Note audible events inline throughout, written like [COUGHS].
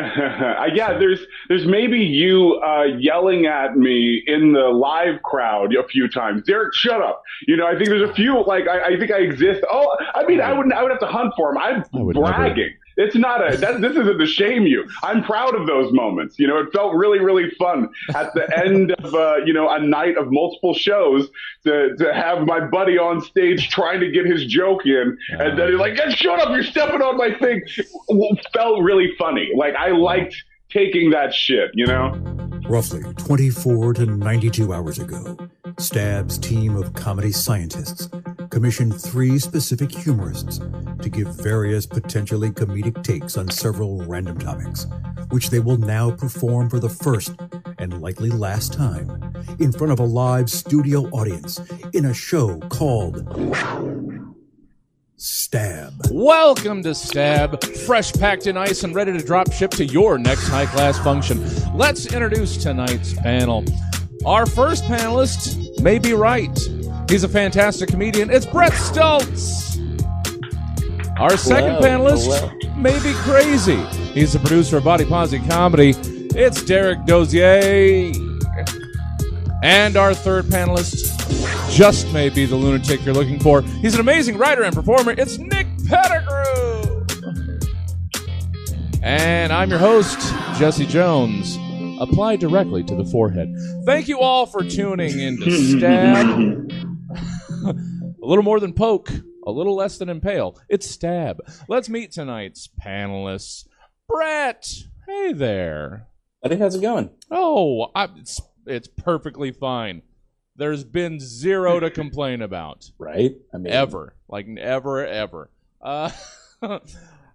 [LAUGHS] yeah, there's there's maybe you uh, yelling at me in the live crowd a few times. Derek, shut up. You know, I think there's a few like I, I think I exist. Oh, I mean, I wouldn't. I would have to hunt for them. I'm bragging. Never. It's not a. That, this isn't to shame you. I'm proud of those moments. You know, it felt really, really fun at the end of uh, you know a night of multiple shows to to have my buddy on stage trying to get his joke in, and then he's like, "Shut up! You're stepping on my thing." Felt really funny. Like I liked taking that shit. You know. Roughly 24 to 92 hours ago, Stab's team of comedy scientists commissioned three specific humorists to give various potentially comedic takes on several random topics, which they will now perform for the first and likely last time in front of a live studio audience in a show called Stab. Welcome to Stab, fresh packed in ice and ready to drop ship to your next high class function. Let's introduce tonight's panel. Our first panelist may be right. He's a fantastic comedian. It's Brett Stults. Our second hello, panelist hello. may be crazy. He's the producer of Body Posse Comedy. It's Derek Dozier. And our third panelist just may be the lunatic you're looking for. He's an amazing writer and performer. It's Nick Pettigrew. And I'm your host, Jesse Jones. Apply directly to the forehead. Thank you all for tuning in to [LAUGHS] Stab. [LAUGHS] a little more than poke, a little less than impale. It's Stab. Let's meet tonight's panelists. Brett, hey there. Buddy, how's it going? Oh, I, it's it's perfectly fine. There's been zero to complain about. [LAUGHS] Right? I mean, ever, like ever, ever. Uh, [LAUGHS]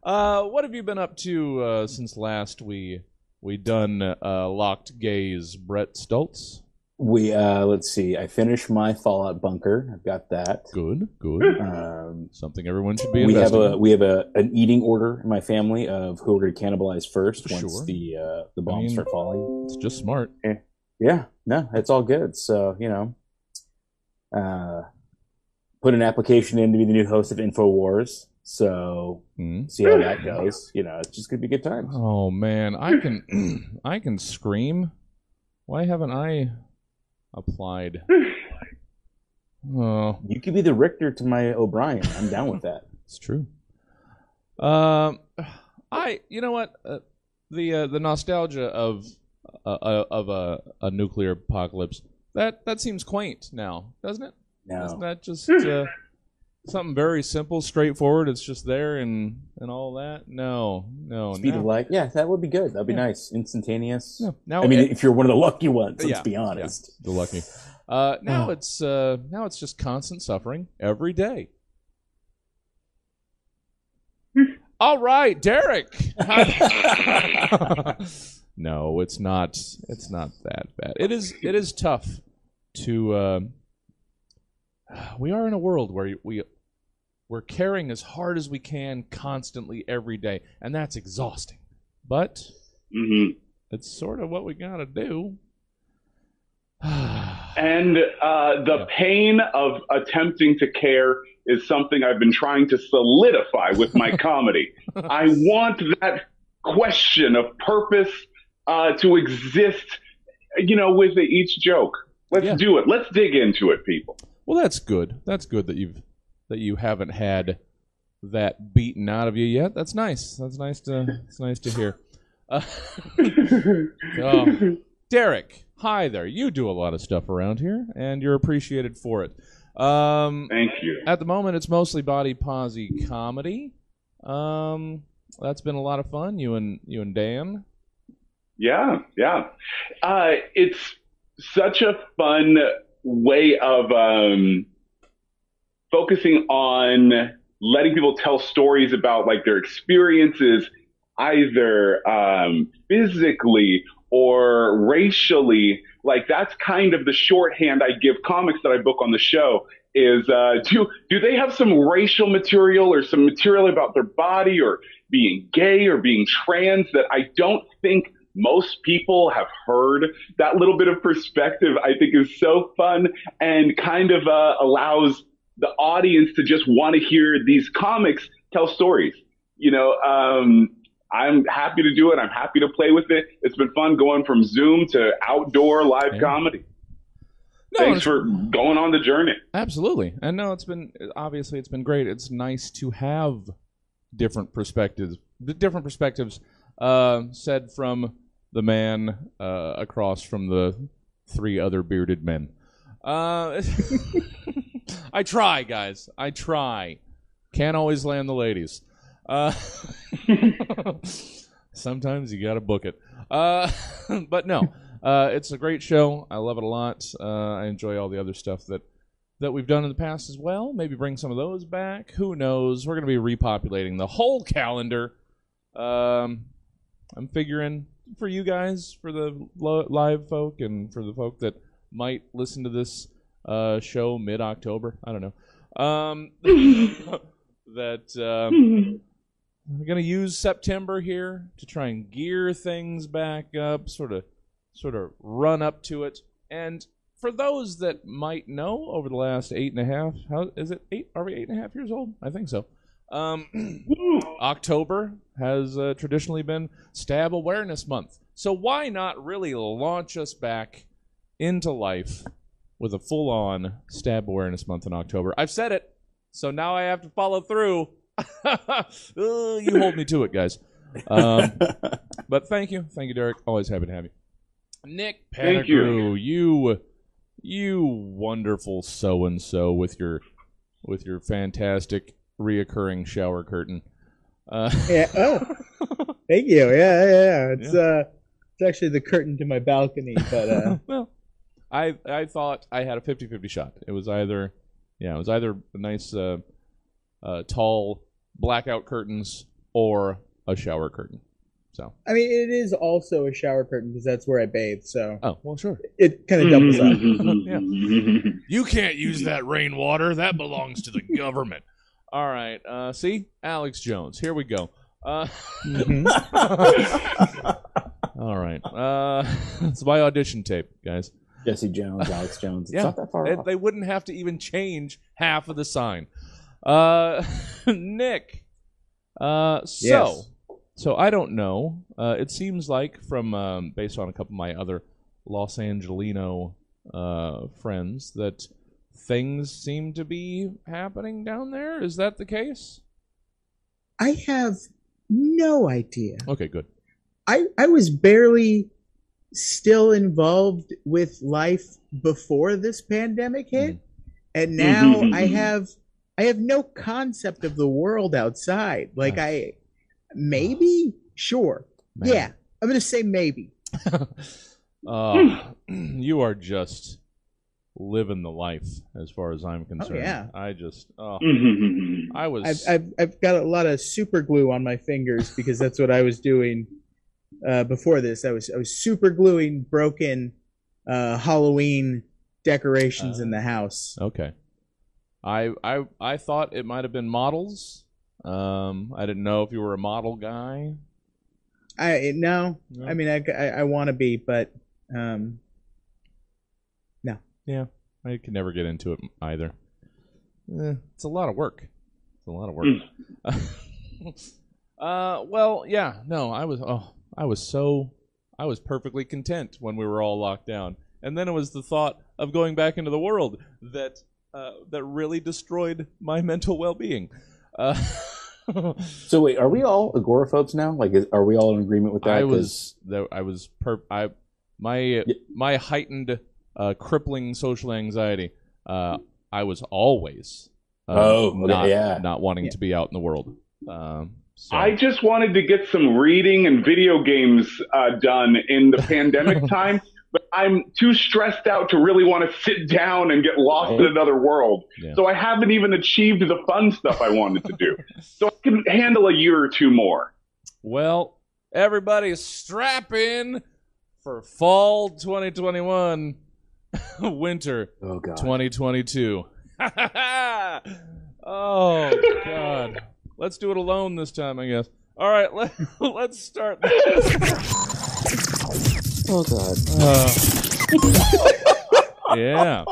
uh, what have you been up to uh, since last we we done uh, locked gaze, Brett Stults? We uh, let's see. I finished my Fallout bunker. I've got that. Good, good. Um, Something everyone should be. We have a in. we have a an eating order in my family of who we're going to cannibalize first once sure. the uh, the bombs I mean, start falling. It's just smart. Yeah. Yeah, no, it's all good. So you know, uh, put an application in to be the new host of Infowars. So mm-hmm. see how that goes. You know, it's just gonna be good times. Oh man, I can [CLEARS THROAT] I can scream. Why haven't I applied? Oh, you could be the Richter to my O'Brien. I'm down with that. [LAUGHS] It's true. Um, I you know what uh, the uh, the nostalgia of uh, uh of a, a nuclear apocalypse that that seems quaint now, doesn't it? No. Isn't that just uh, something very simple, straightforward? It's just there and and all that. No, no. Speed now, of light. Yeah, that would be good. That'd be yeah. nice. Instantaneous. Yeah. Now, I mean, it, if you're one of the lucky ones, let's yeah, be honest. Yeah, the lucky. Uh, now [SIGHS] it's uh, now it's just constant suffering every day. All right, Derek. [LAUGHS] no, it's not. It's not that bad. It is. It is tough to. Uh, we are in a world where we we're caring as hard as we can constantly every day, and that's exhausting. But mm-hmm. it's sort of what we got to do. [SIGHS] and uh, the pain of attempting to care is something I've been trying to solidify with my [LAUGHS] comedy. I want that question of purpose uh, to exist, you know, with each joke. Let's yeah. do it. Let's dig into it, people. Well, that's good. That's good that you've that you haven't had that beaten out of you yet. That's nice. That's nice to. It's nice to hear. Uh, [LAUGHS] oh, Derek, hi there. You do a lot of stuff around here, and you're appreciated for it. Um, Thank you. At the moment, it's mostly body posy comedy. Um, that's been a lot of fun. You and you and Dan. Yeah, yeah. Uh, it's such a fun way of um, focusing on letting people tell stories about like their experiences, either um, physically or racially. Like that's kind of the shorthand I give comics that I book on the show. Is uh, [LAUGHS] do do they have some racial material or some material about their body or being gay or being trans that I don't think most people have heard. That little bit of perspective, I think, is so fun and kind of uh, allows the audience to just want to hear these comics tell stories. You know, um, I'm happy to do it. I'm happy to play with it. It's been fun going from Zoom to outdoor live Yeah. comedy. No, Thanks for going on the journey. Absolutely. And no, it's been obviously it's been great. It's nice to have different perspectives, the different perspectives uh, said from the man uh, across from the three other bearded men. Uh, [LAUGHS] I try, guys. I try. Can't always land the ladies. Uh, [LAUGHS] sometimes you got to book it. Uh, [LAUGHS] but no, uh, it's a great show. I love it a lot. Uh, I enjoy all the other stuff that that we've done in the past as well. Maybe bring some of those back. Who knows? We're going to be repopulating the whole calendar. Um, I'm figuring for you guys, for the lo- live folk, and for the folk that might listen to this uh, show mid October. I don't know. Um, [LAUGHS] that um, we're going to use September here to try and gear things back up, sort of, sort of run up to it, and for those that might know, over the last eight and a half, how is it eight? Are we eight and a half years old? I think so. Um, [CLEARS THROAT] October has uh, traditionally been Stab Awareness Month, so why not really launch us back into life with a full-on Stab Awareness Month in October? I've said it, so now I have to follow through. [LAUGHS] Uh, you hold me to it, guys. Um, [LAUGHS] but thank you, thank you, Derek. Always happy to have you. Nick Thank you. You, you wonderful so and so with your with your fantastic reoccurring shower curtain. Uh, Yeah. [LAUGHS] Oh, thank you. Yeah, yeah, yeah. It's uh, it's actually the curtain to my balcony, but uh, well, I I thought I had a 50-50 shot. It was either yeah, it was either a nice uh, uh, tall blackout curtains or a shower curtain. So I mean, it is also a shower curtain because that's where I bathe, so oh well, sure. it kind of doubles up. [LAUGHS] [LAUGHS] You can't use that rainwater. That belongs to the [LAUGHS] government. All right. Uh, see, Alex Jones. Here we go. Uh, Mhm. all right. Uh, it's my audition tape, guys. Jesse Jones, Alex Jones. It's Yeah. not that far They, off. they wouldn't have to even change half of the sign. Uh, [LAUGHS] Nick. Uh, so, Yes. so I don't know. Uh, it seems like from um, based on a couple of my other Los Angelino uh, friends that things seem to be happening down there. Is that the case? I have no idea. Okay, good. I I was barely still involved with life before this pandemic hit, and now I have I have no concept of the world outside. Like I maybe sure Man. yeah I'm gonna say maybe. [LAUGHS] uh, [CLEARS THROAT] you are just living the life as far as I'm concerned. yeah. I just, oh, Mm-hmm. I was. I've, I've I've got a lot of super glue on my fingers because that's what I was doing uh, before this. I was I was super gluing broken uh, Halloween decorations in the house. Okay. I I I thought it might have been models. Um, I didn't know if you were a model guy. I no, No? I mean I I, I want to be, but um, no. yeah, I could never get into it either. Eh, it's a lot of work. It's a lot of work. [LAUGHS] uh, well, yeah, no, I was. Oh, I was so. I was perfectly content when we were all locked down, and then it was the thought of going back into the world that uh, that really destroyed my mental well-being. Uh, [LAUGHS] So wait, are we all agoraphobes now? Like, is, are we all in agreement with that? I 'Cause- was that I was per I my my heightened uh, crippling social anxiety. Uh, I was always uh, Oh, okay, not yeah. not wanting Yeah. to be out in the world. Um, so I just wanted to get some reading and video games uh, done in the [LAUGHS] pandemic time, but I'm too stressed out to really want to sit down and get lost in another world. Yeah. So I haven't even achieved the fun stuff I wanted to do. [LAUGHS] So I can handle a year or two more. well, everybody strap in for fall 2021, [LAUGHS] winter oh 2022. [LAUGHS] oh God! Let's do it alone this time, I guess. All right, let, let's start. Oh god. Uh, [LAUGHS] yeah.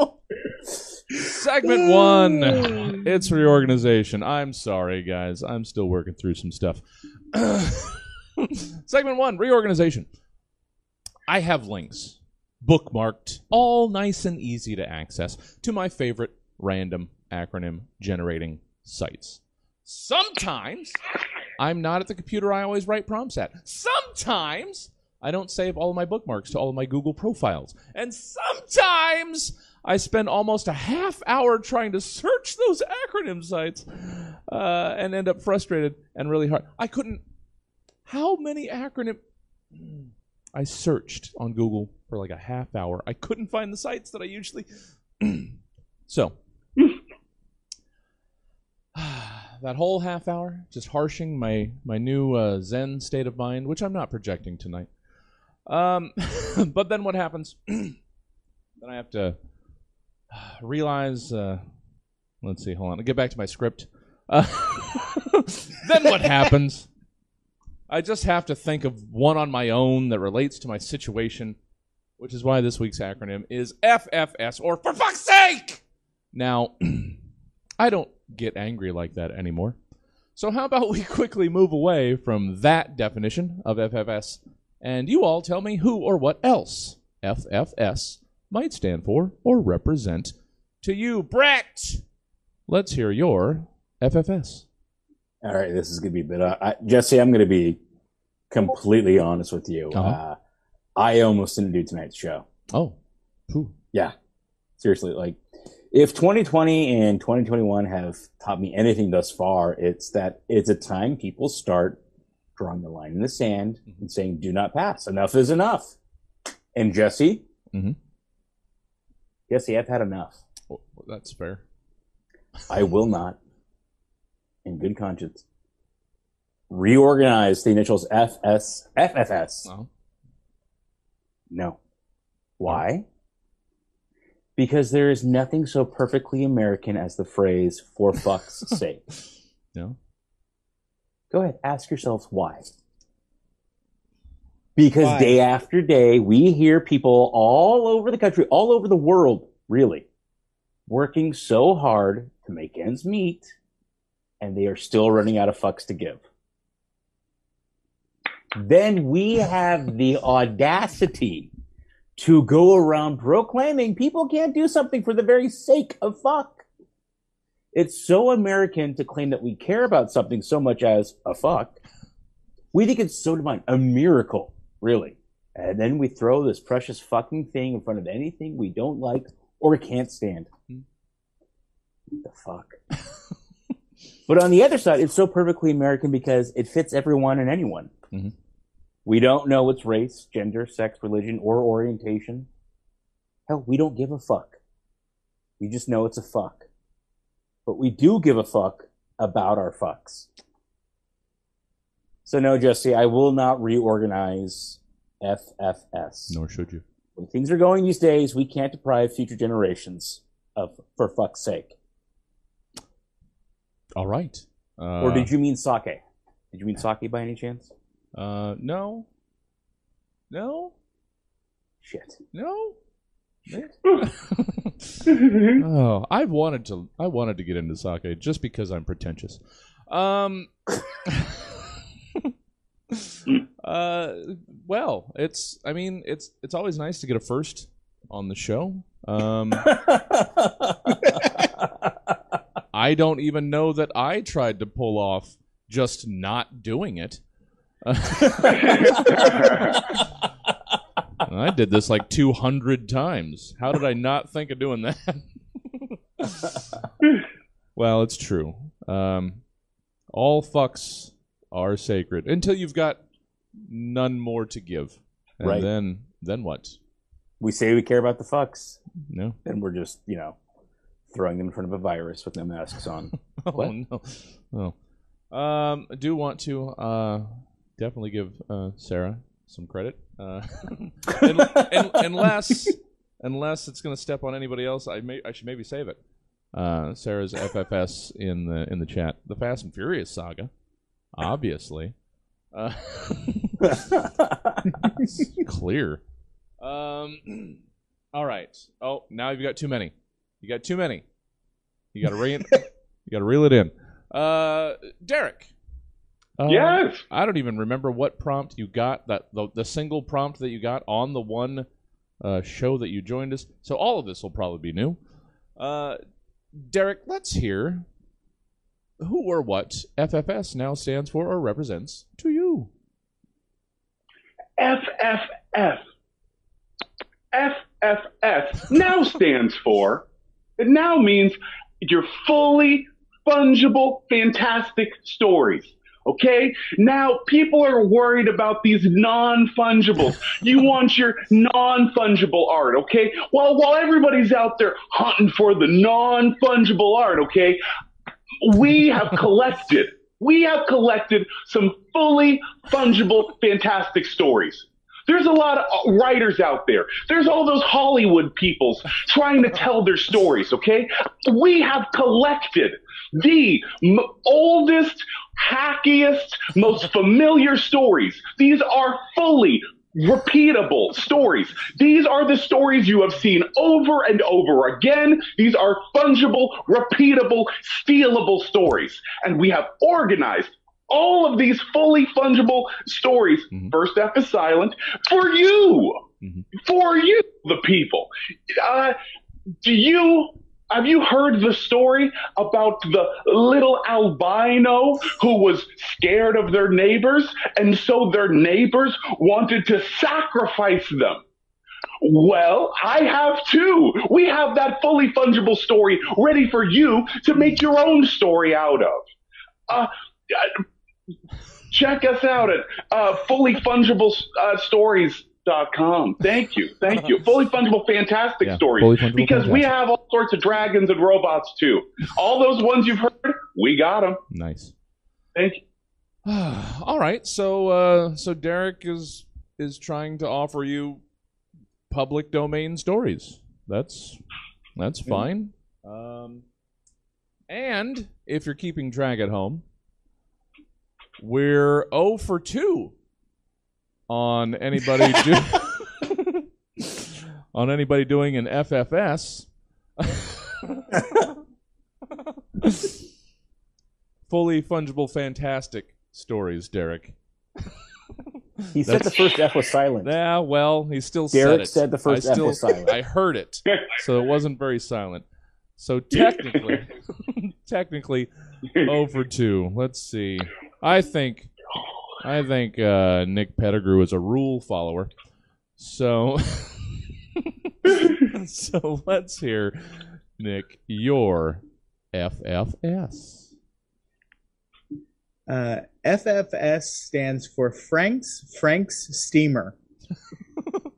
Segment one. [LAUGHS] It's reorganization. I'm sorry, guys. I'm still working through some stuff. [LAUGHS] Segment one reorganization. I have links bookmarked, all nice and easy to access, to my favorite random acronym generating sites. Sometimes I'm not at the computer I always write prompts at. Sometimes I don't save all of my bookmarks to all of my Google profiles. And sometimes I spend almost a half hour trying to search those acronym sites uh, and end up frustrated and really hard. I couldn't. How many acronym? I searched on Google for like a half hour. I couldn't find the sites that I usually. [CLEARS THROAT] so [SIGHS] that whole half hour just harshing my my new uh, Zen state of mind, which I'm not projecting tonight. Um, [LAUGHS] but then what happens? [CLEARS THROAT] then I have to realize. Uh, let's see. Hold on. I'll get back to my script. Uh, [LAUGHS] then what happens? I just have to think of one on my own that relates to my situation, which is why this week's acronym is FFS, or for fuck's sake! Now, [CLEARS THROAT] I don't get angry like that anymore. So, how about we [LAUGHS] quickly move away from that definition of FFS and you all tell me who or what else FFS might stand for or represent to you, Brett? Let's hear your FFS. All right, this is going to be a bit. Uh, I, Jesse, I'm going to be completely honest with you. Uh-huh. Uh, I almost didn't do tonight's show. Oh. Yeah, seriously. Like, if 2020 and 2021 have taught me anything thus far, it's that it's a time people start drawing the line in the sand and saying, "Do not pass. Enough is enough." And Jesse, Mhm. Jesse, I've had enough. Well, that's fair. I will not, in good conscience, reorganize the initials FS FFS. No. Why? Because there is nothing so perfectly American as the phrase "for fuck's [LAUGHS] sake." No. Go ahead, ask yourselves why. Because Why? day after day, we hear people all over the country, all over the world, really, working so hard to make ends meet, and they are still running out of fucks to give. Then we have the audacity to go around proclaiming people can't do something for the very sake of fuck. It's so American to claim that we care about something so much as a fuck. We think it's so divine, a miracle, really. And then we throw this precious fucking thing in front of anything we don't like or can't stand. The fuck. [LAUGHS] but on the other side, it's so perfectly American because it fits everyone and anyone. Mhm. We don't know its race, gender, sex, religion, or orientation. Hell, we don't give a fuck. We just know it's a fuck. But we do give a fuck about our fucks. So no, Jesse, I will not reorganize FFS. Nor should you. When things are going these days, we can't deprive future generations of for fuck's sake. All right. Uh, or did you mean sake? Did you mean sake by any chance? Uh, no. No. Shit. No. Shit. oh, I wanted to. I wanted to get into sake just because I'm pretentious. Um. [LAUGHS] uh. Well, it's. I mean, it's. It's always nice to get a first on the show. Um. I don't even know that I tried to pull off just not doing it. [LAUGHS] [LAUGHS] I did this like 200 times. How did I not think of doing that? [LAUGHS] well, it's true. Um, all fucks are sacred until you've got none more to give. And Right. then then what? we say we care about the fucks, No. then we're just, you know, throwing them in front of a virus with no masks on. [LAUGHS] Oh What? no. Oh. Um, I do want to uh, definitely give uh, Sarah some credit. Uh, [LAUGHS] un- un- unless [LAUGHS] unless it's going to step on anybody else, I may I should maybe save it. Uh, Sarah's FFS in the in the chat. The Fast and Furious saga, obviously. Uh, [LAUGHS] clear. Um, [CLEARS THROAT] all right. Oh, now you've got too many. You got too many. You got to rein. you got to reel it in. Uh, Derek, Uh, yes. I don't even remember what prompt you got. That the, the single prompt that you got on the one uh, show that you joined us. So all of this will probably be new. Uh, Derek, let's hear who or what FFS now stands for or represents to you. FFF. FFS now stands for, it now means your fully fungible, fantastic stories. Okay? Now people are worried about these non-fungibles. You want your non-fungible art, okay? Well, while everybody's out there hunting for the non-fungible art, okay? We have [LAUGHS] collected, we have collected some fully fungible, fantastic stories. There's a lot of uh, writers out there. There's all those Hollywood peoples trying to tell their stories, okay? We have collected the m- oldest, hackiest, most familiar stories. These are fully repeatable stories. These are the stories you have seen over and over again. These are fungible, repeatable, stealable stories. And we have organized all of these fully fungible stories. Mhm. First F is silent for you, Mhm. for you, the people. Uh, do you have you heard the story about the little albino who was scared of their neighbors, and so their neighbors wanted to sacrifice them? Well, I have too. We have that fully fungible story ready for you to make your own story out of. Uh, uh, check us out at uh, fullyfungiblestories.com. Thank you. Thank you. Fully fungible, fantastic Yeah, stories. fully fungible, because we have all sorts of dragons and robots too. All those ones you've heard, we got them. Nice. Thank you. [SIGHS] All right, so uh, so Derek is is trying to offer you public domain stories. That's that's fine. Um, and if you're keeping track at home, we're 0 for 2 on anybody do- [LAUGHS] on anybody doing an FFS. [LAUGHS] Fully fungible, fantastic stories, Derek. He said the first F was silent. Yeah, well, he still Derek said it. said the first I F still, was silent. I heard it, so it wasn't very silent. So technically, [LAUGHS] technically, oh over two. Let's see. I think, I think uh, Nick Pettigrew is a rule follower. So, [LAUGHS] so let's hear Nick your FFS. Uh, FFS stands for Frank's Frank's Steamer.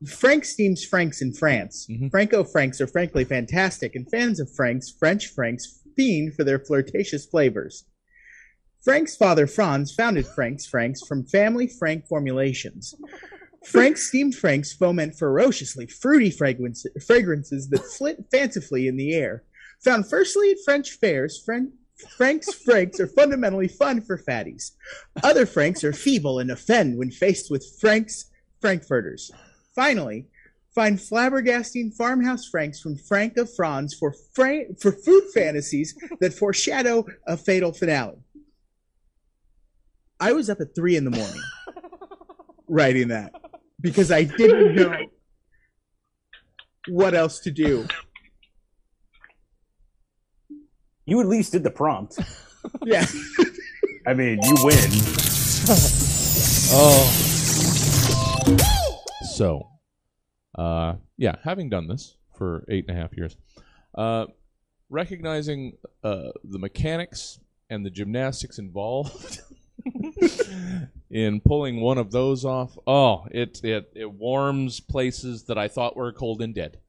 Frank steams Franks in France. Mhm. Franco Franks are frankly fantastic, and fans of Franks, French Franks, fiend for their flirtatious flavors. Frank's father Franz founded Frank's Franks from family Frank formulations. Frank's steamed Franks foment ferociously fruity fragrance, fragrances that flit fancifully in the air. Found firstly at French fairs, Frank's Franks are fundamentally fun for fatties. Other Franks are feeble and offend when faced with Frank's Frankfurters. Finally, find flabbergasting farmhouse Franks from Frank of Franz for, fra- for food fantasies that foreshadow a fatal finale. I was up at three in the morning [LAUGHS] writing that because I didn't [LAUGHS] know what else to do. You at least did the prompt. [LAUGHS] Yeah. I mean, you win. Oh. So, uh, yeah, having done this for eight and a half years, uh, recognizing uh, the mechanics and the gymnastics involved in pulling one of those off, oh, it it it warms places that I thought were cold and dead.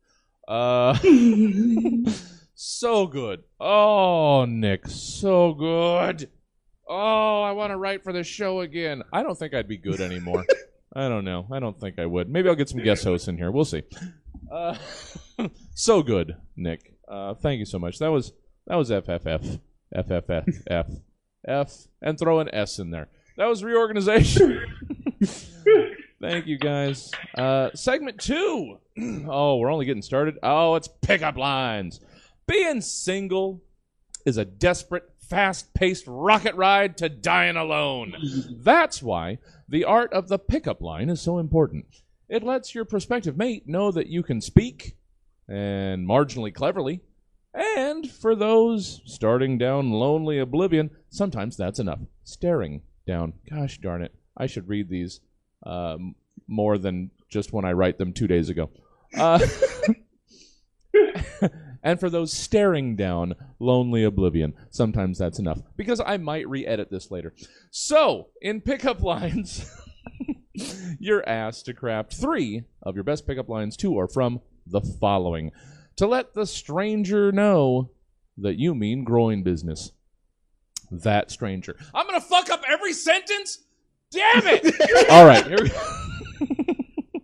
Uh, [LAUGHS] so good. Oh, Nick, so good. Oh, I want to write for the show again. I don't think I'd be good anymore. [LAUGHS] I don't know. I don't think I would. Maybe I'll get some guest hosts in here. We'll see. Uh, [LAUGHS] so good, Nick. Uh, thank you so much. That was that was FFF, FFF, F, F, and throw an S in there. That was reorganization. [LAUGHS] Thank you guys. Uh, segment two. [CLEARS THROAT] oh, we're only getting started. Oh, it's pickup lines. Being single is a desperate fast paced rocket ride to dying alone. That's why the art of the pickup line is so important. It lets your prospective mate know that you can speak, and marginally cleverly. And for those starting down lonely oblivion, sometimes that's enough. Staring down. Gosh darn it. I should read these um, more than just when I write them two days ago. Uh, [LAUGHS] and for those staring down lonely oblivion, sometimes that's enough. Because I might re edit this later. So, in pickup lines, [LAUGHS] you're asked to craft three of your best pickup lines to or from the following to let the stranger know that you mean groin business. That stranger. I'm going to fuck up every sentence? Damn it! [LAUGHS] all right, here we [LAUGHS] go.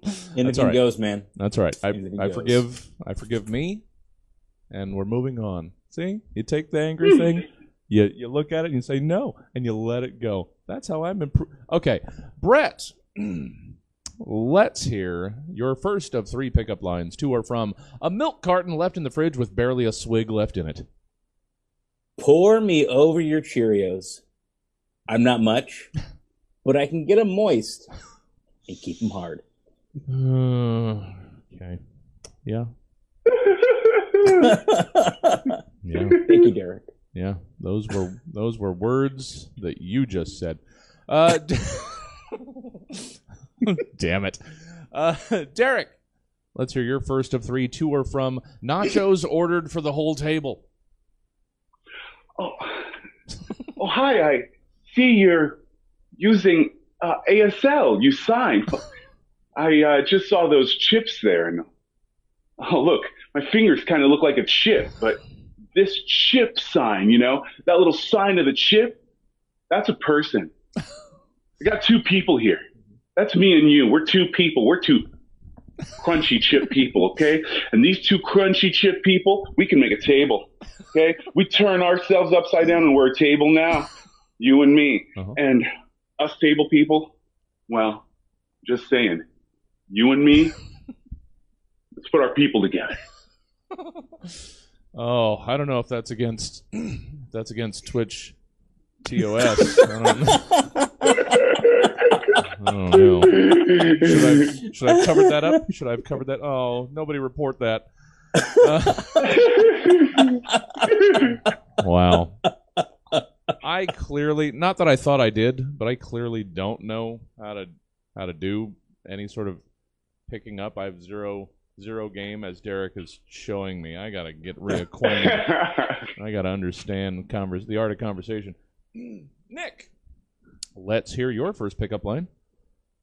Anything That's all right. goes, man. That's all right. I, I goes. forgive. I forgive me, and we're moving on. See, you take the angry hmm. thing, you you look at it and you say no, and you let it go. That's how I'm improving. Okay, Brett. [CLEARS THROAT] Let's hear your first of three pickup lines. Two are from a milk carton left in the fridge with barely a swig left in it. Pour me over your Cheerios. I'm not much, [LAUGHS] but I can get them moist and keep them hard. Uh, okay. Yeah. [LAUGHS] Yeah. Thank you, Derek. Yeah, those were those were words that you just said. Uh, [LAUGHS] damn it, uh, Derek. Let's hear your first of three. Two are from nachos ordered for the whole table. Oh, oh, hi. I see you're using uh, ASL. You signed. I uh, just saw those chips there, and oh, look, my fingers kind of look like a chip. But this chip sign, you know, that little sign of the chip, that's a person. I got two people here. That's me and you. We're two people. We're two crunchy chip people, okay? And these two crunchy chip people, we can make a table, okay? We turn ourselves upside down and we're a table now, you and me. Uh-huh. And us table people, well, just saying, you and me, let's put our people together. Oh, I don't know if that's against if [CLEARS THROAT] that's against Twitch TOS. [LAUGHS] I don't, I don't know. Should I, should I have covered that up? Should I have covered that? Oh, nobody report that. Uh, [LAUGHS] wow. I clearly, not that I thought I did, but I clearly don't know how to how to do any sort of picking up. I have zero zero game as Derek is showing me. I gotta get reacquainted. [LAUGHS] I gotta understand converse, the art of conversation. [CLEARS THROAT] Nick, let's hear your first pickup line.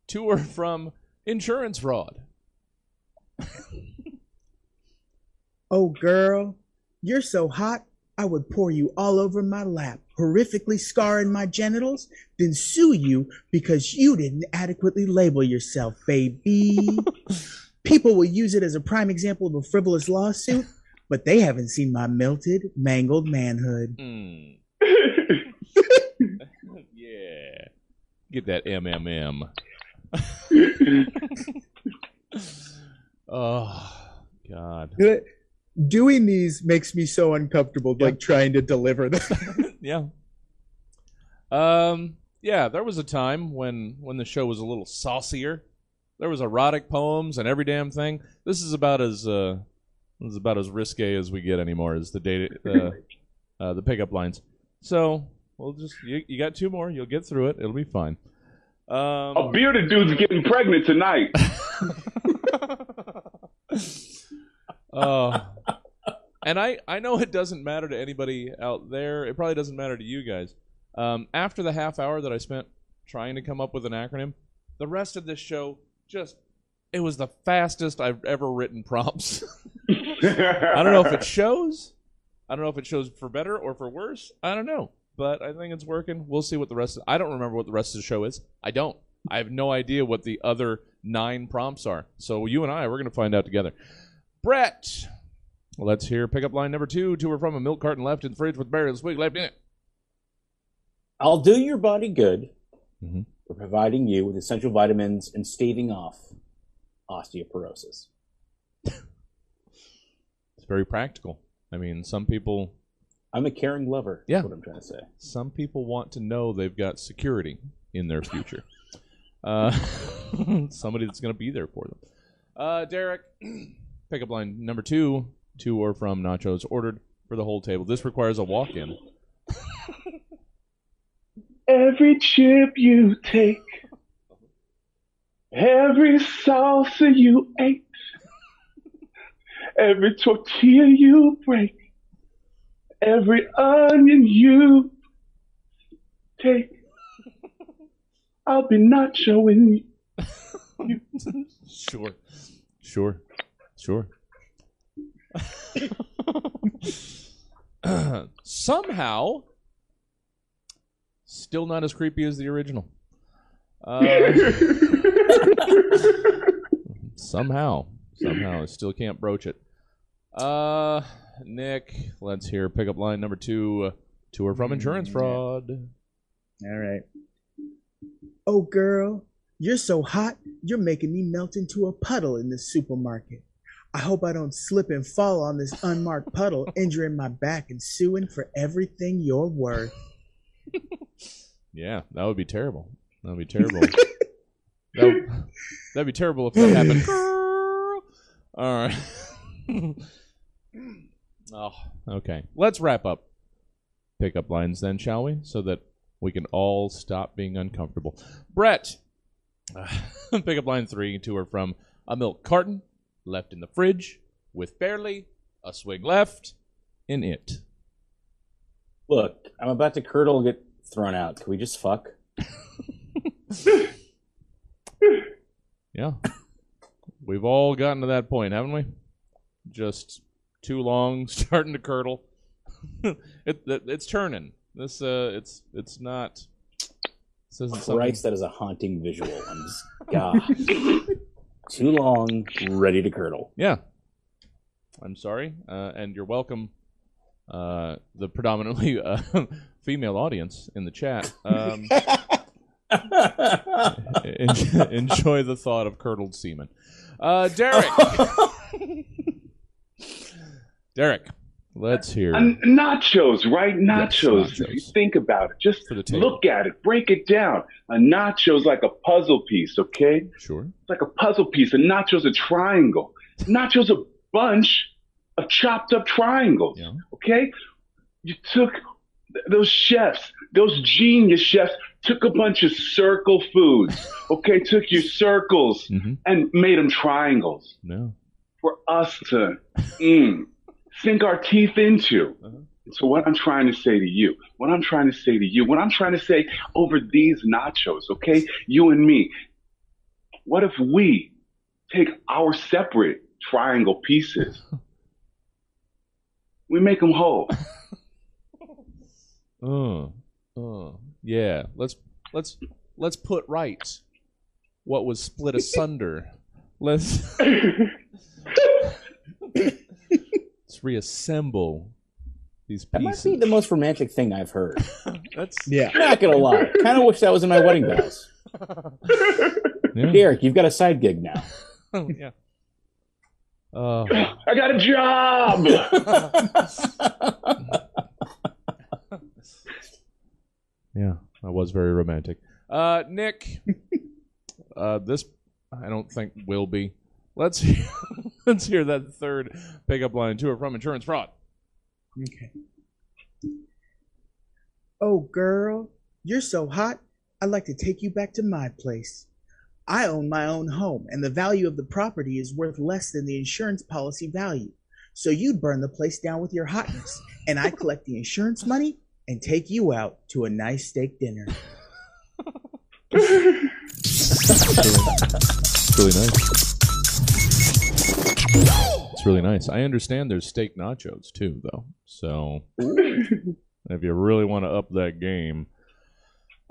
Two are from insurance fraud. [LAUGHS] Oh, girl, you're so hot, I would pour you all over my lap, horrifically scarring my genitals, then sue you because you didn't adequately label yourself, baby. [LAUGHS] People will use it as a prime example of a frivolous lawsuit, but they haven't seen my melted, mangled manhood. Hmm. yeah. Get that MMM. [LAUGHS] oh, God. Doing these makes me so uncomfortable, Yeah. like trying to deliver them. [LAUGHS] [LAUGHS] yeah. Um. Yeah, there was a time when when the show was a little saucier. There was erotic poems and every damn thing. This is about as uh, this is about as risque as we get anymore. Is the data uh, uh, the pickup lines? So we'll just you, you got two more. You'll get through it. It'll be fine. Um, A bearded dude's getting pregnant tonight. [LAUGHS] [LAUGHS] Uh, and I, I know it doesn't matter to anybody out there. It probably doesn't matter to you guys. Um, after the half hour that I spent trying to come up with an acronym, the rest of this show just it was the fastest I've ever written prompts. [LAUGHS] I don't know if it shows. I don't know if it shows for better or for worse. I don't know, but I think it's working. We'll see what the rest. Of, I don't remember what the rest of the show is. I don't. I have no idea what the other nine prompts are. So you and I, we're going to find out together. Brett, let's hear pickup line number two. To or from a milk carton left in the fridge with barely a week left in it. I'll do your body good Mhm. for providing you with essential vitamins and staving off osteoporosis. [LAUGHS] It's very practical. I mean, some people I'm a caring lover. Yeah. That's what I'm trying to say. Some people want to know they've got security in their future. [LAUGHS] Uh, [LAUGHS] somebody that's going to be there for them. Uh, Derek, [CLEARS THROAT] pickup line number two, to or from nachos ordered for the whole table. This requires a walk-in. [LAUGHS] Every chip you take, every salsa you ate, every tortilla you break, every onion you take, I'll be nachoing you. Sure, sure, sure. [LAUGHS] Somehow, still not as creepy as the original. Uh, [LAUGHS] somehow, somehow, I still can't broach it. Uh, Nick, let's hear pickup line number two. To or from insurance mm-hmm. fraud. All right. Oh, girl, you're so hot, you're making me melt into a puddle in this supermarket. I hope I don't slip and fall on this unmarked puddle, [LAUGHS] injuring my back and suing for everything you're worth. [LAUGHS] Yeah, that would be terrible. That would be terrible. that would, that'd be terrible if that happened. [LAUGHS] All right. Oh, okay. Let's wrap up pickup lines then, shall we? So that we can all stop being uncomfortable. Brett, uh, [SIGHS] pickup line three to or from a milk carton left in the fridge with barely a swig left in it. Look, I'm about to curdle get thrown out. Can we just fuck? [LAUGHS] Yeah. We've all gotten to that point, haven't we? Just too long, [LAUGHS] starting to curdle. [LAUGHS] it, it, it's turning. This uh it's it's not this isn't something that is a haunting visual. I'm just, God. [LAUGHS] Too long, ready to curdle. Yeah. I'm sorry. Uh, and you're welcome uh the predominantly uh, female audience in the chat. Um enjoy the thought of curdled semen. Uh Derek. Derek, let's hear And nachos, right? Yes, Nachos. If you think about it, just look at it, break it down. A nacho's like a puzzle piece, okay? Sure. It's like a puzzle piece. A nacho's a triangle. Nacho's a bunch of chopped up triangles, Yeah. okay? You took those chefs, those genius chefs, took a bunch of circle foods, [LAUGHS] okay? took your circles Mm-hmm. and made them triangles No. for us to mm, sink our teeth into. Uh-huh. So what I'm trying to say to you, what I'm trying to say to you, what I'm trying to say over these nachos, okay, you and me, what if we take our separate triangle pieces, [LAUGHS] we make them whole. Uh, [LAUGHS] uh, yeah. Let's let's let's put right what was split asunder. Let's [LAUGHS] let's reassemble these pieces. That might be the most romantic thing I've heard. [LAUGHS] That's Yeah. Not gonna lie. Kind of wish that was in my wedding vows. [LAUGHS] yeah. Derek, you've got a side gig now. [LAUGHS] yeah. Uh, I got a job. yeah, that was very romantic. Uh, Nick, uh, this I don't think will be. Let's hear, [LAUGHS] let's hear that third pickup line to or from insurance fraud. Okay. Oh, girl, you're so hot, I'd like to take you back to my place. I own my own home, and the value of the property is worth less than the insurance policy value. So you'd burn the place down with your hotness, and I collect the insurance money and take you out to a nice steak dinner. It's [LAUGHS] really nice. Really nice. I understand there's steak nachos too, though. So [LAUGHS] if you really want to up that game,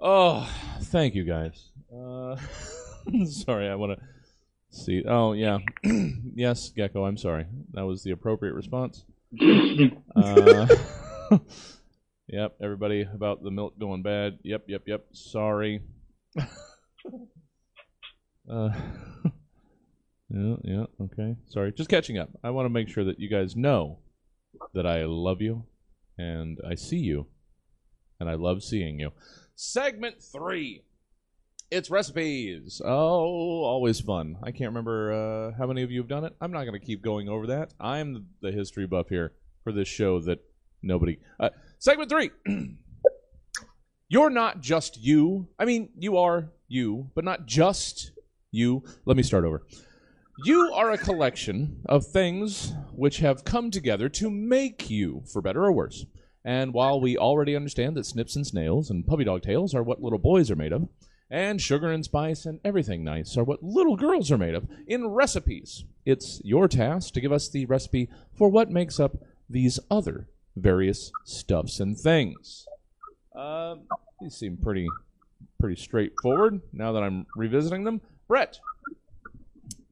oh, thank you guys. Uh, [LAUGHS] sorry, I want to see. Oh yeah, [CLEARS THROAT] yes, Gecko. I'm sorry. That was the appropriate response. [LAUGHS] Uh, yep. Everybody about the milk going bad. Yep. Yep. Yep. Sorry. Uh, yeah, yeah, okay. Sorry, just catching up. I want to make sure that you guys know that I love you and I see you, and I love seeing you. Segment three. It's recipes. Oh, always fun. I can't remember uh, how many of you have done it. I'm not going to keep going over that. I'm the history buff here for this show that nobody. Uh, segment three. [CLEARS THROAT] You're not just you. I mean, you are you, but not just you. Let me start over. You are a collection of things which have come together to make you, for better or worse. And while we already understand that snips and snails and puppy dog tails are what little boys are made of, and sugar and spice and everything nice are what little girls are made of, in recipes, it's your task to give us the recipe for what makes up these other various stuffs and things. Um, these seem pretty pretty straightforward now that I'm revisiting them. Brett,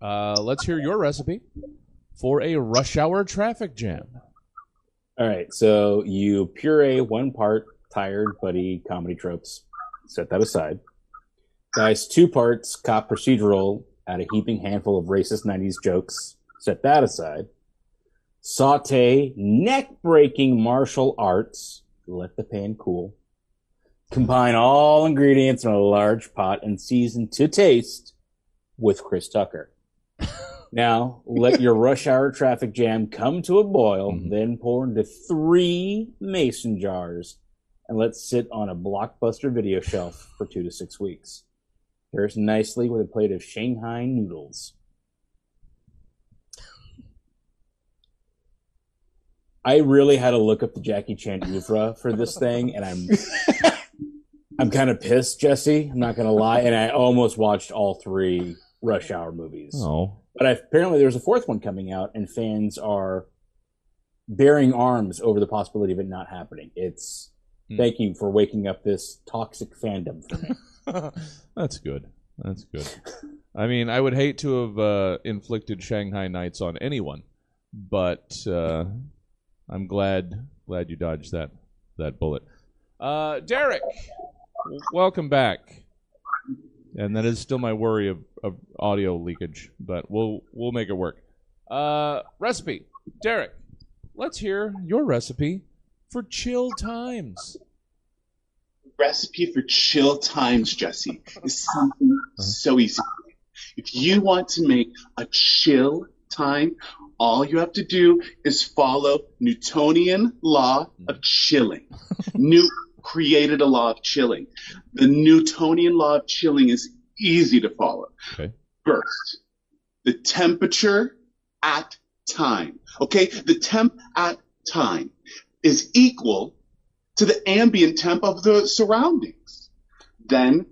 uh, let's hear your recipe for a rush hour traffic jam. All right, so you puree one part tired buddy comedy tropes. Set that aside. Dice two parts cop procedural add a heaping handful of racist 90s jokes. Set that aside. Saute neck breaking martial arts. Let the pan cool. Combine all ingredients in a large pot and season to taste with Chris Tucker. Now, let [LAUGHS] your rush hour traffic jam come to a boil, mm-hmm. then pour into three mason jars and let sit on a blockbuster video shelf for two to six weeks. Pairs nicely with a plate of Shanghai noodles. I really had to look up the Jackie Chan oeuvre for this thing, and I'm [LAUGHS] I'm kind of pissed, Jesse. I'm not gonna lie, and I almost watched all three Rush Hour movies. Oh, but I, apparently there's a fourth one coming out, and fans are bearing arms over the possibility of it not happening. It's hmm. thank you for waking up this toxic fandom for me. [LAUGHS] That's good. That's good. [LAUGHS] I mean, I would hate to have uh, inflicted Shanghai Nights on anyone, but uh, I'm glad glad you dodged that that bullet. Uh, Derek, welcome back. And that is still my worry of, of audio leakage, but we'll we'll make it work. Uh, recipe, Derek. Let's hear your recipe for chill times. Recipe for chill times, Jesse, is something uh-huh. so easy. If you want to make a chill time, all you have to do is follow Newtonian law of chilling. New created a law of chilling. The Newtonian law of chilling is easy to follow. Okay. First, the temperature at time. Okay, the temp at time is equal to the ambient temp of the surroundings. Then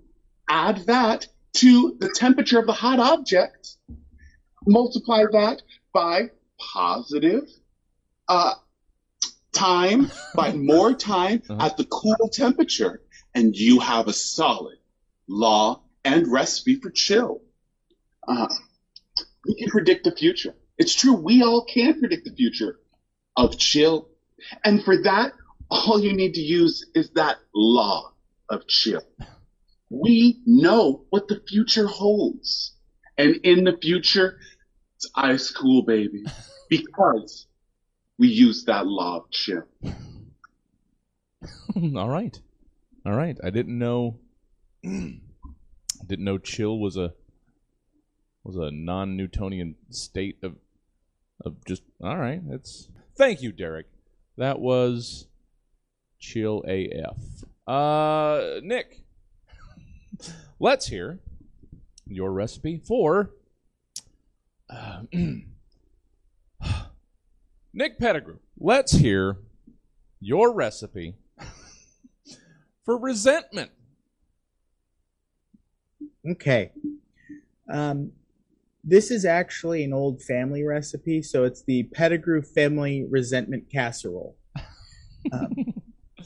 add that to the temperature of the hot object, multiply that by positive uh, time by [LAUGHS] more time uh-huh. at the cool temperature, and you have a solid law and recipe for chill. Uh, we can predict the future. It's true, we all can predict the future of chill. And for that, all you need to use is that law of chill. We know what the future holds. And in the future, it's ice cool, baby. [LAUGHS] Because we use that of chill. [LAUGHS] All right, all right. I didn't know. didn't know chill was a was a non-Newtonian state of of just. All right, that's. Thank you, Derek. That was chill AF. Uh, Nick, let's hear your recipe for. Uh, [CLEARS THROAT] [SIGHS] Nick Pettigrew, let's hear your recipe for resentment. Okay. Um, this is actually an old family recipe, so it's the Pettigrew family resentment casserole. Um,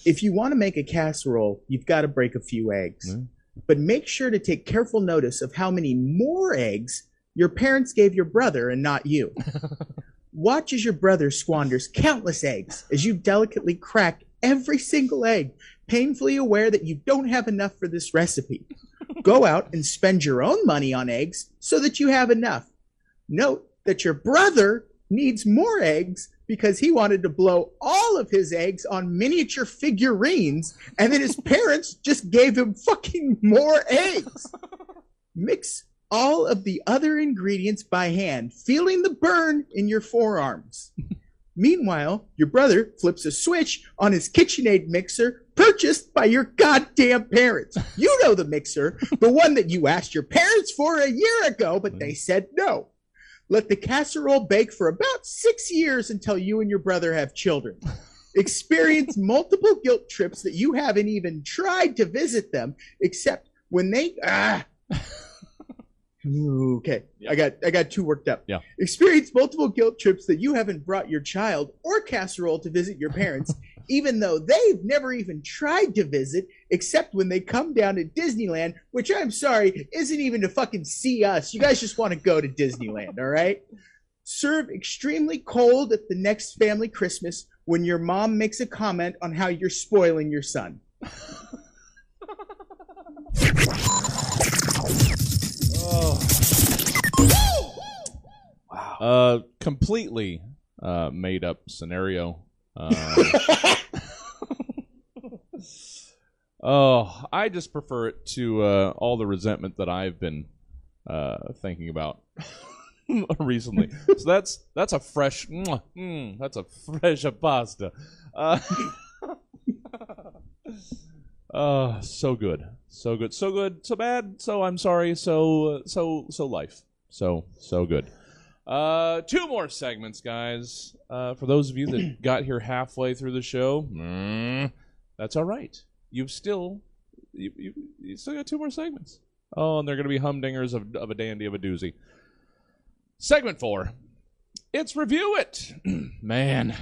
if you want to make a casserole, you've got to break a few eggs. Mm-hmm. But make sure to take careful notice of how many more eggs your parents gave your brother and not you. [LAUGHS] Watch as your brother squanders countless eggs as you delicately crack every single egg, painfully aware that you don't have enough for this recipe. Go out and spend your own money on eggs so that you have enough. Note that your brother needs more eggs because he wanted to blow all of his eggs on miniature figurines, and then his [LAUGHS] parents just gave him fucking more eggs. Mix all of the other ingredients by hand, feeling the burn in your forearms. [LAUGHS] Meanwhile, your brother flips a switch on his KitchenAid mixer purchased by your goddamn parents. You know the mixer, the one that you asked your parents for a year ago, but they said no. Let the casserole bake for about six years until you and your brother have children. [LAUGHS] Experience multiple guilt trips that you haven't even tried to visit them, except when they ah. Okay, I got I got two worked up. Yeah. Experience multiple guilt trips that you haven't brought your child or casserole to visit your parents, [LAUGHS] even though they've never even tried to visit, except when they come down to Disneyland, which I'm sorry isn't even to fucking see us. You guys just want to go to Disneyland, all right? Serve extremely cold at the next family Christmas when your mom makes a comment on how you're spoiling your son. [LAUGHS] Wow. Uh, completely uh, made up scenario. Uh, [LAUGHS] oh, I just prefer it to uh, all the resentment that I've been uh, thinking about [LAUGHS] recently. So that's that's a fresh. mm, that's a fresh pasta. Uh, [LAUGHS] Oh, so good, so good, so good, so bad. So I'm sorry. So uh, so so life. So so good. Uh, two more segments, guys. Uh, for those of you that [CLEARS THROAT] got here halfway through the show, mm, that's all right. You've still you, you, you still got two more segments. Oh, and they're going to be humdingers of, of a dandy of a doozy. Segment four. It's review it. [CLEARS THROAT] Man,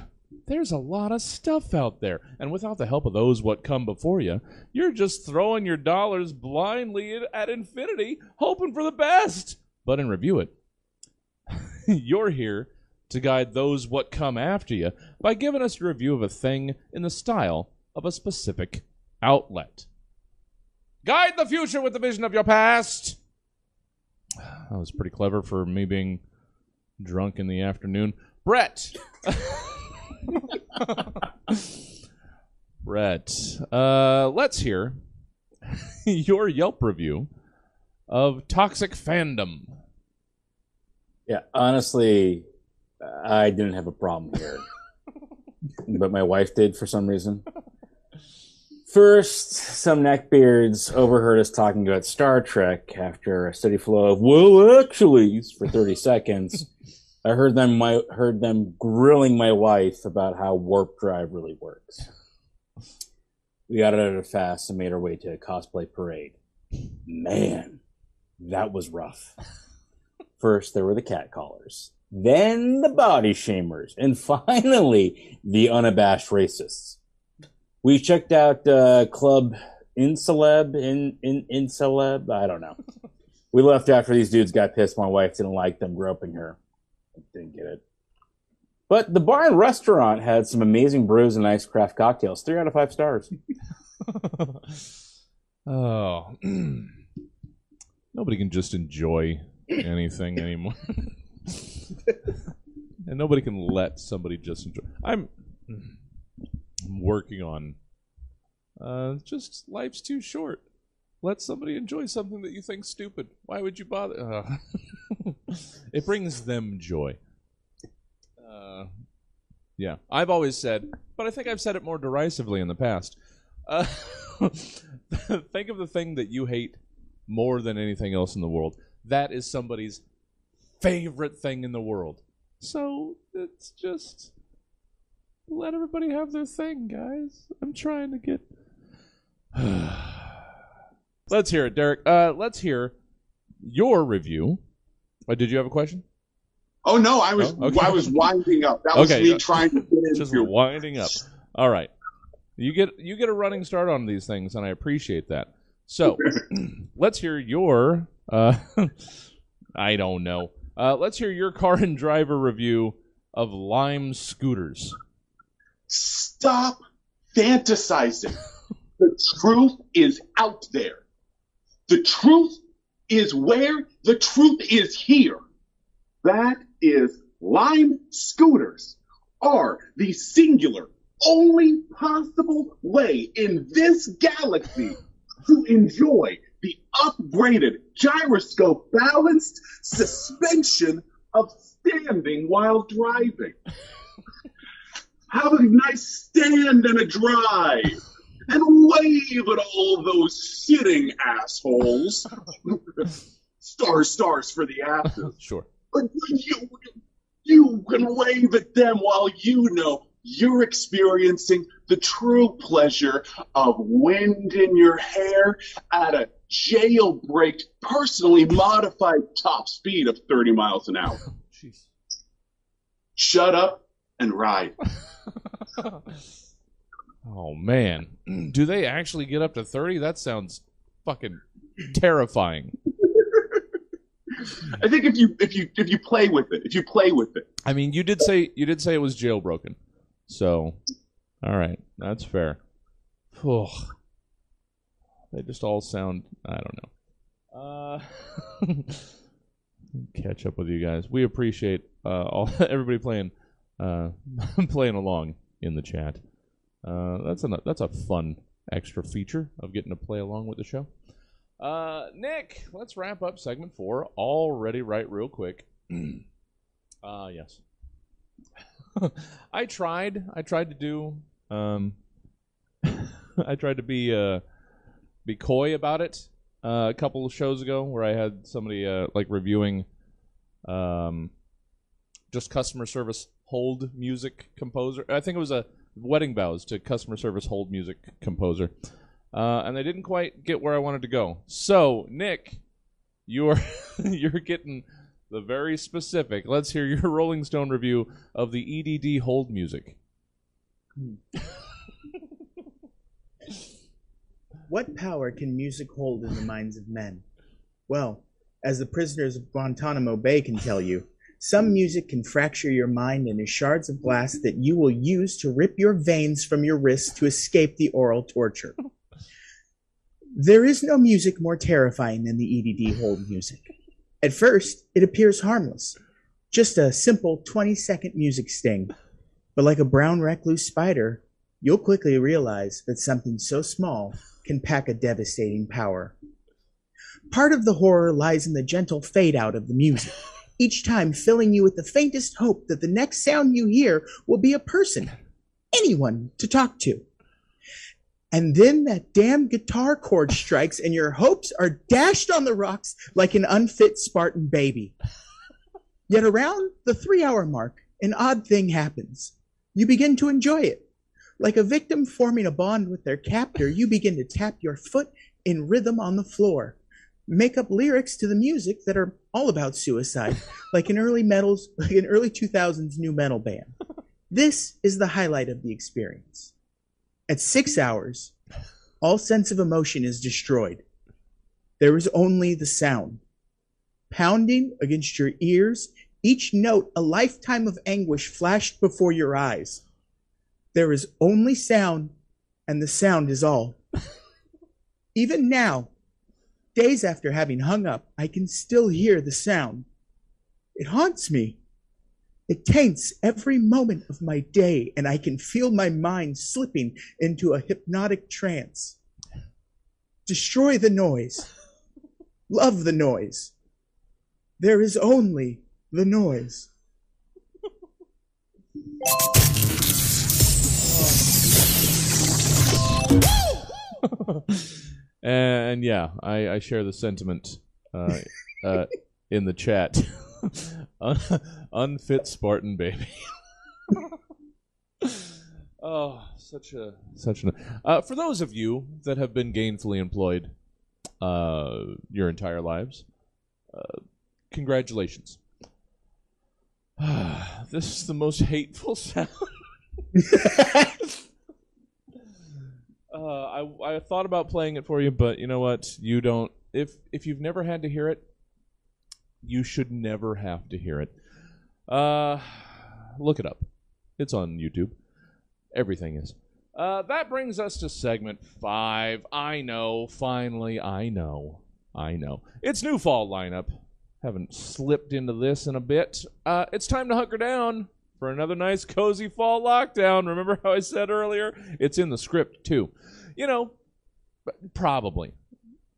there's a lot of stuff out there, and without the help of those what come before you, you're just throwing your dollars blindly at infinity, hoping for the best. But in review it, [LAUGHS] you're here to guide those what come after you by giving us a review of a thing in the style of a specific outlet. Guide the future with the vision of your past. [SIGHS] That was pretty clever for me being drunk in the afternoon. Brett. [LAUGHS] [LAUGHS] Brett, uh, let's hear [LAUGHS] your Yelp review of Toxic Fandom. Yeah, honestly, I didn't have a problem here, [LAUGHS] but my wife did for some reason. First, some neckbeards overheard us talking about Star Trek after a steady flow of "well, actually" for thirty seconds. I heard them my heard them grilling my wife about how warp drive really works. We got out of it fast and made our way to a cosplay parade. Man, that was rough. [LAUGHS] First, there were the catcallers, then the body shamers, and finally the unabashed racists. We checked out uh, Club Inceleb, in in Inceleb. I don't know. [LAUGHS] We left after these dudes got pissed. My wife didn't like them groping her. Didn't get it. But the bar and restaurant had some amazing brews and nice craft cocktails. Three out of five stars. [LAUGHS] oh. [CLEARS THROAT] nobody can just enjoy anything [LAUGHS] anymore. [LAUGHS] and nobody can let somebody just enjoy. I'm, I'm working on uh, just life's too short. Let somebody enjoy something that you think stupid. Why would you bother? Uh, [LAUGHS] it brings them joy. Uh, yeah, I've always said, but I think I've said it more derisively in the past. Uh, [LAUGHS] think of the thing that you hate more than anything else in the world. That is somebody's favorite thing in the world. So it's just let everybody have their thing, guys. I'm trying to get. [SIGHS] [SIGHS] let's hear it, Derek. Uh, let's hear your review. Uh, did you have a question? Oh no, I was Oh, okay. I was winding up. That was Okay, me trying to get Just into. winding up. All right. You get you get a running start on these things, and I appreciate that. So [CLEARS THROAT] let's hear your uh, [LAUGHS] I don't know. Uh, let's hear your car and driver review of Lime scooters. Stop fantasizing. the truth is out there. The truth is where the truth is here. That is Lime scooters are the singular, only possible way in this galaxy to enjoy the upgraded gyroscope balanced suspension of standing while driving. Have a nice stand and a drive and wave at all those sitting assholes. Star stars for the asses. [LAUGHS] Sure. But you, you can wave at them while you know you're experiencing the true pleasure of wind in your hair at a jailbreaked, personally modified top speed of 30 miles an hour. [LAUGHS] Jeez. Shut up and ride. [LAUGHS] Oh man, [CLEARS THROAT] do they actually get up to thirty? That sounds fucking terrifying. [LAUGHS] I think if you if you if you play with it, if you play with it, I mean, you did say you did say it was jailbroken, so all right, that's fair. Ugh. They just all sound. I don't know. Uh, [LAUGHS] catch up with you guys. We appreciate uh, all [LAUGHS] everybody playing uh, playing along in the chat. Uh, that's a that's a fun extra feature of getting to play along with the show. Uh, Nick, let's wrap up segment four already. Right, real quick. uh [CLEARS THROAT] yes. [LAUGHS] I tried. I tried to do. Um, [LAUGHS] I tried to be uh, be coy about it uh, a couple of shows ago, where I had somebody uh, like reviewing um, just customer service hold music composer. I think it was a wedding vows to customer service hold music composer, uh, and I didn't quite get where I wanted to go. So, Nick, you're [LAUGHS] you're getting the very specific. Let's hear your [LAUGHS] Rolling Stone review of the EDD hold music. [LAUGHS] What power can music hold in the minds of men? Well, as the prisoners of Guantanamo Bay can tell you, some music can fracture your mind into shards of glass that you will use to rip your veins from your wrists to escape the oral torture. There is no music more terrifying than the EDD hold music. At first, it appears harmless, just a simple 20 second music sting. But like a brown recluse spider, you'll quickly realize that something so small can pack a devastating power. Part of the horror lies in the gentle fade out of the music, each time filling you with the faintest hope that the next sound you hear will be a person, anyone to talk to. And then that damn guitar chord strikes, and your hopes are dashed on the rocks like an unfit Spartan baby. Yet around the three hour mark, an odd thing happens. You begin to enjoy it. Like a victim forming a bond with their captor, you begin to tap your foot in rhythm on the floor. Make up lyrics to the music that are all about suicide, like an early metals, like an early 2000s nu metal band. This is the highlight of the experience. At six hours, all sense of emotion is destroyed. There is only the sound. Pounding against your ears, each note a lifetime of anguish flashed before your eyes. There is only sound, and the sound is all. Even now, days after having hung up, I can still hear the sound. It haunts me. It taints every moment of my day, and I can feel my mind slipping into a hypnotic trance. Destroy the noise. Love the noise. There is only the noise. [LAUGHS] and yeah, I, I share the sentiment uh, uh, [LAUGHS] in the chat. [LAUGHS] Un- unfit Spartan baby. [LAUGHS] oh, such a such an. Uh, for those of you that have been gainfully employed uh, your entire lives, uh, congratulations. [SIGHS] this is the most hateful sound. Uh, I I thought about playing it for you, but you know what? You don't. If if you've never had to hear it, you should never have to hear it. Uh, look it up. It's on YouTube. Everything is. Uh, that brings us to segment five. I know. Finally, I know. I know. It's new fall lineup. haven't slipped into this in a bit. Uh, it's time to hunker down for another nice, cozy fall lockdown. Remember how I said earlier? It's in the script, too. You know, probably.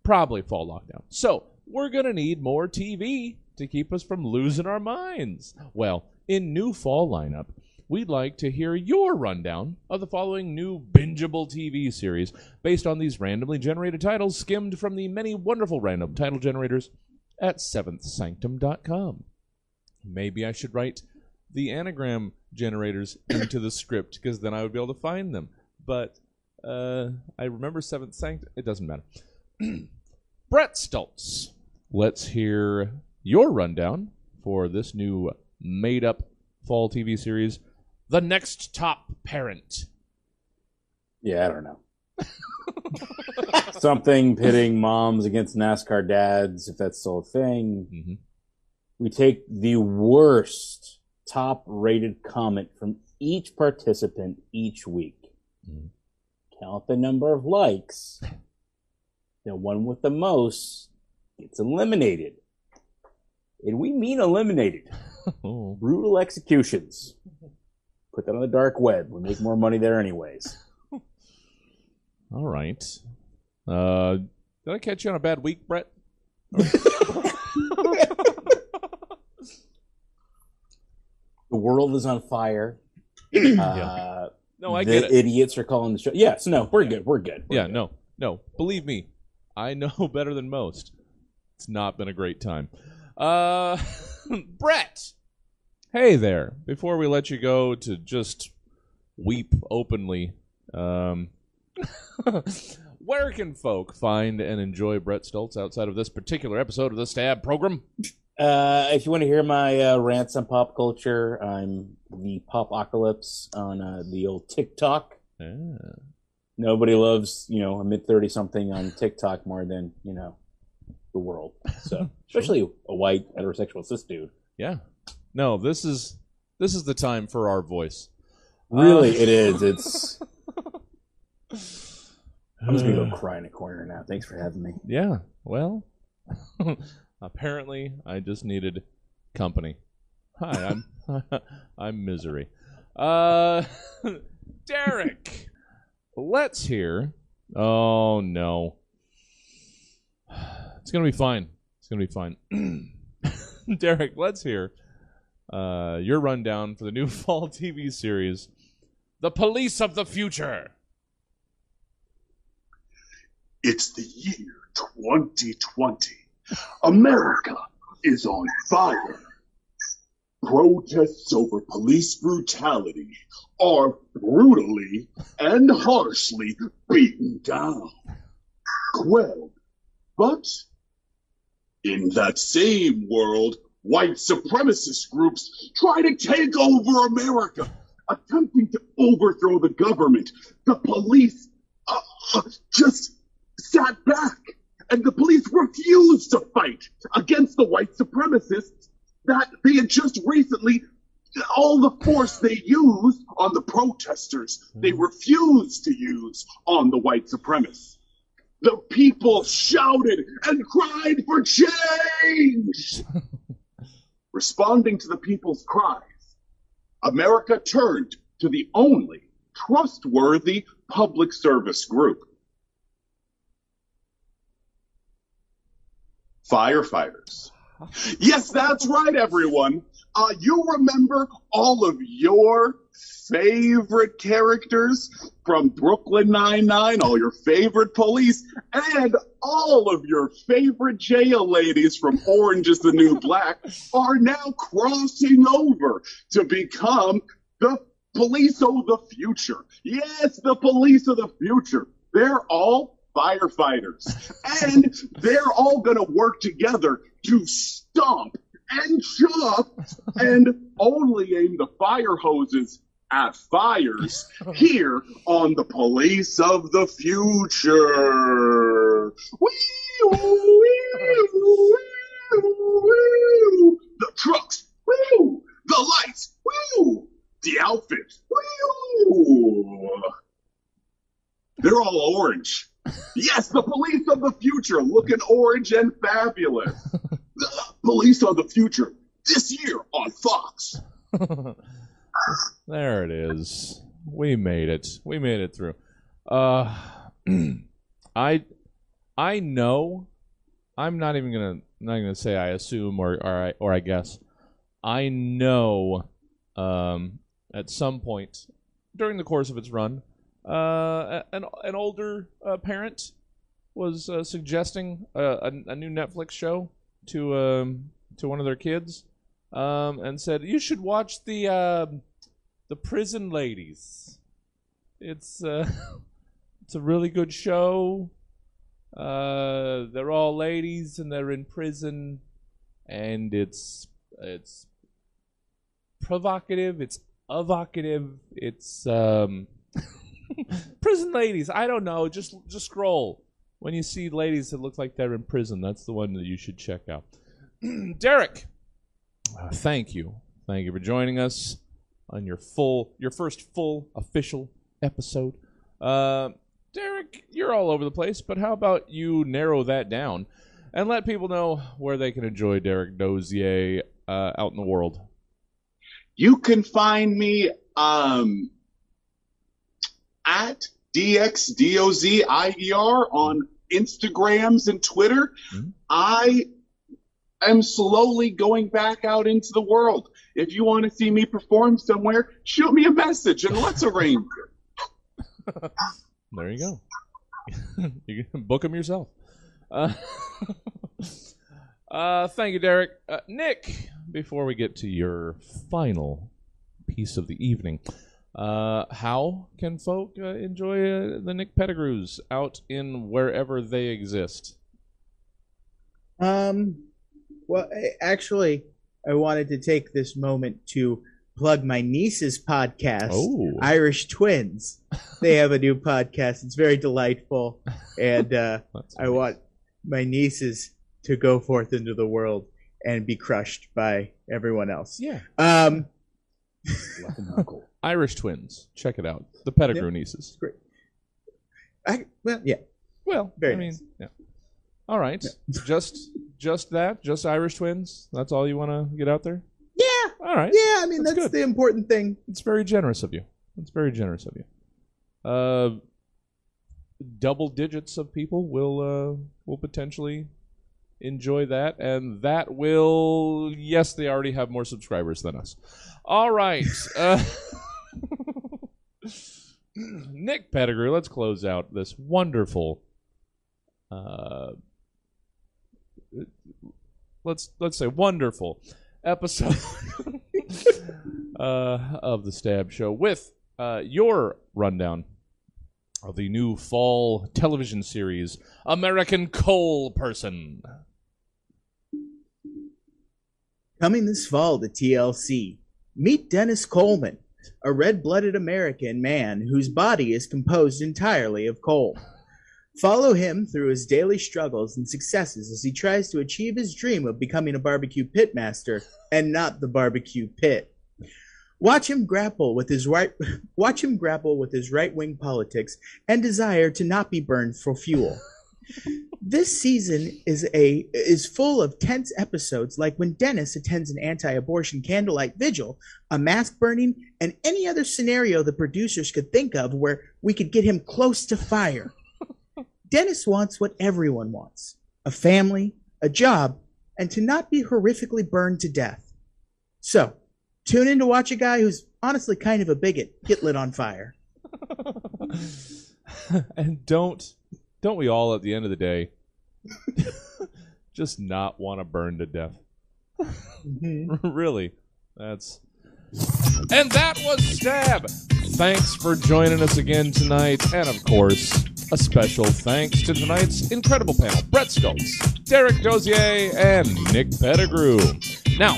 Probably fall lockdown. So, we're to need more TV to keep us from losing our minds. Well, in new fall lineup, we'd like to hear your rundown of the following new bingeable TV series based on these randomly generated titles skimmed from the many wonderful random title generators at seventhsanctum.com. Maybe I should write the anagram generators [COUGHS] into the script because then I would be able to find them. But uh, I remember Seventh Sanctum. It doesn't matter. [CLEARS THROAT] Brett Stultz, let's hear your rundown for this new made up fall TV series, The Next Top Parent. Yeah, I don't know. [LAUGHS] Something pitting moms against NASCAR dads, if that's still a thing. Mm-hmm. We take the worst top rated comment from each participant each week. Mhm. Count the number of likes. [LAUGHS] The one with the most gets eliminated. And we mean eliminated. [LAUGHS] Oh, Brutal executions. Put that on the dark web. We make more money there anyways. [LAUGHS] all right. Uh, did I catch you on a bad week, Brett? The world is on fire. [CLEARS THROAT] Uh, No, I the get it. idiots are calling the show. Yes, no, we're good. We're good. We're yeah, good. no, no. Believe me, I know [LAUGHS] better than most. It's not been a great time. Uh, [LAUGHS] Brett, hey there. Before we let you go to just weep openly, um, [LAUGHS] where can folk find and enjoy Brett Stoltz outside of this particular episode of the Stab program? Uh, if you want to hear my uh, rants on pop culture, I'm the Pop Apocalypse on uh, the old TikTok. Ah, Nobody loves, you know, a mid thirty something on TikTok more than you know the world. So, [LAUGHS] especially a white heterosexual cis dude. yeah. No, this is this is the time for our voice. Really, Uh, it is. It's. [LAUGHS] I'm just gonna go cry in a corner now. Thanks for having me. Yeah. Well, [LAUGHS] apparently I just needed company. Hi, I'm [LAUGHS] I'm misery. Uh [LAUGHS] Derek. Let's hear. Oh no. It's to be fine. It's to be fine. [CLEARS THROAT] Derek, let's hear uh, your rundown for the new [LAUGHS] fall TV series, The Police of the Future. It's the year 2020. America is on fire. Protests over police brutality are brutally and harshly beaten down, quelled. But in that same world, white supremacist groups try to take over America, attempting to overthrow the government. The police uh, uh, just sat back, and the police refused to fight against the white supremacists that they had just recently. All the force they used on the protesters, they hmm. refused to use on the white supremacists. The people shouted and cried for change. [LAUGHS] Responding to the people's cries, America turned to the only trustworthy public service group firefighters. Yes, that's right, everyone. Uh, you remember all of your favorite characters from Brooklyn Nine-Nine, all your favorite police, and all of your favorite jail ladies from Orange is the New Black are now crossing over to become the police of the future. Yes, the police of the future. They're all firefighters. And they're all going to work together to stomp and chop and only aim the fire hoses at fires here on the police of the future. The trucks, the lights, the outfits. They're all orange. [LAUGHS] Yes, the police of the future looking orange and fabulous. [LAUGHS] Police of the Future this year on Fox. [LAUGHS] there it is. We made it. We made it through. Uh, [CLEARS THROAT] I, I know. I'm not even gonna not gonna say I assume or or I, or I guess. I know. Um, at some point during the course of its run, uh, an an older uh, parent was uh, suggesting a, a, new Netflix show to um, to one of their kids, um, and said you should watch the uh, the Prison Ladies. It's uh, [LAUGHS] it's a really good show. Uh, they're all ladies and they're in prison, and it's it's provocative. It's evocative. It's um, [LAUGHS] [LAUGHS] prison ladies. I don't know. Just just scroll when you see ladies that look like they're in prison. That's the one that you should check out. [CLEARS THROAT] Derek, uh, thank you, thank you for joining us on your full, your first full official episode. Uh, Derek, you're all over the place, but how about you narrow that down and let people know where they can enjoy Derek Dozier uh, out in the world? You can find me um, at DXDOZIER on Instagrams and Twitter. Mm-hmm. I am slowly going back out into the world. If you want to see me perform somewhere, shoot me a message and let's [LAUGHS] arrange it. there you go. [LAUGHS] you can book them yourself. Uh, [LAUGHS] uh, thank you, Derek. Uh, Nick, before we get to your final piece of the evening, uh, how can folk uh, enjoy uh, the Nick Pettigrews out in wherever they exist? Um, well, actually, I wanted to take this moment to plug my niece's podcast, oh. Irish Twins. [LAUGHS] They have a new podcast. It's very delightful, [LAUGHS] and uh, I want my nieces to go forth into the world and be crushed by everyone else. Yeah. Um, [LAUGHS] Irish twins. Check it out. The Pettigrew yeah, nieces. Great. I, well, yeah. Well, Very I mean, yeah. All right. Yeah. [LAUGHS] just just that, just Irish twins. That's all you want to get out there? Yeah. All right. Yeah, I mean that's, that's the important thing. It's very generous of you. It's very generous of you. Uh, double digits of people will uh, will potentially enjoy that, and that will yes, they already have more subscribers than us. All right. Uh, [LAUGHS] Nick Pettigrew, let's close out this wonderful uh, let's let's say wonderful episode [LAUGHS] uh, of the Stab Show with uh, your rundown of the new fall television series American Coal Person. Coming this fall to TLC, meet Dennis Coleman, a red blooded American man whose body is composed entirely of coal. Follow him through his daily struggles and successes as he tries to achieve his dream of becoming a barbecue pitmaster and not the barbecue pit. Watch him grapple with his right [LAUGHS] watch him grapple with his right-wing politics and desire to not be burned for fuel. This season is a is full of tense episodes like when Dennis attends an anti-abortion candlelight vigil, a mask burning, and any other scenario the producers could think of where we could get him close to fire. Dennis wants what everyone wants: a family, a job, and to not be horrifically burned to death. So, tune in to watch a guy who's honestly kind of a bigot get lit on fire. [LAUGHS] and don't don't we all at the end of the day [LAUGHS] just not want to burn to death? Mm-hmm. [LAUGHS] really. That's and that was Stab. Thanks for joining us again tonight. And of course, a special thanks to tonight's incredible panel Brett Schultz, Derek Dozier, and Nick Pettigrew. Now,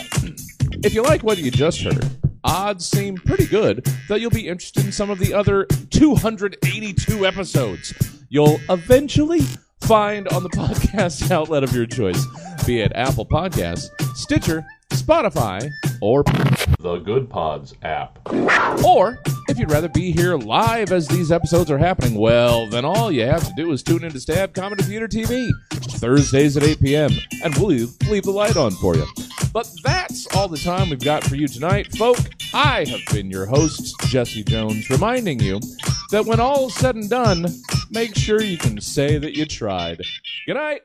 if you like what you just heard, odds seem pretty good that you'll be interested in some of the other 282 episodes you'll eventually find on the [LAUGHS] podcast outlet of your choice, be it Apple Podcasts, Stitcher, Spotify, or the Goodpods app. Or If you'd rather be here live as these episodes are happening, well, then all you have to do is tune in to Stab Comedy Theater TV Thursdays at 8 p.m. and we'll leave, leave the light on for you. But that's all the time we've got for you tonight, folk. I have been your host, Jesse Jones, reminding you that when all's said and done, make sure you can say that you tried. Good night.